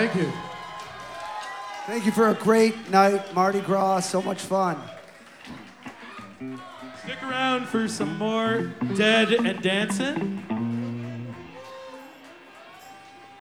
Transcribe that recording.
Thank you. Thank you for a great night, Mardi Gras. So much fun. Stick around for some more Dead and Dancing.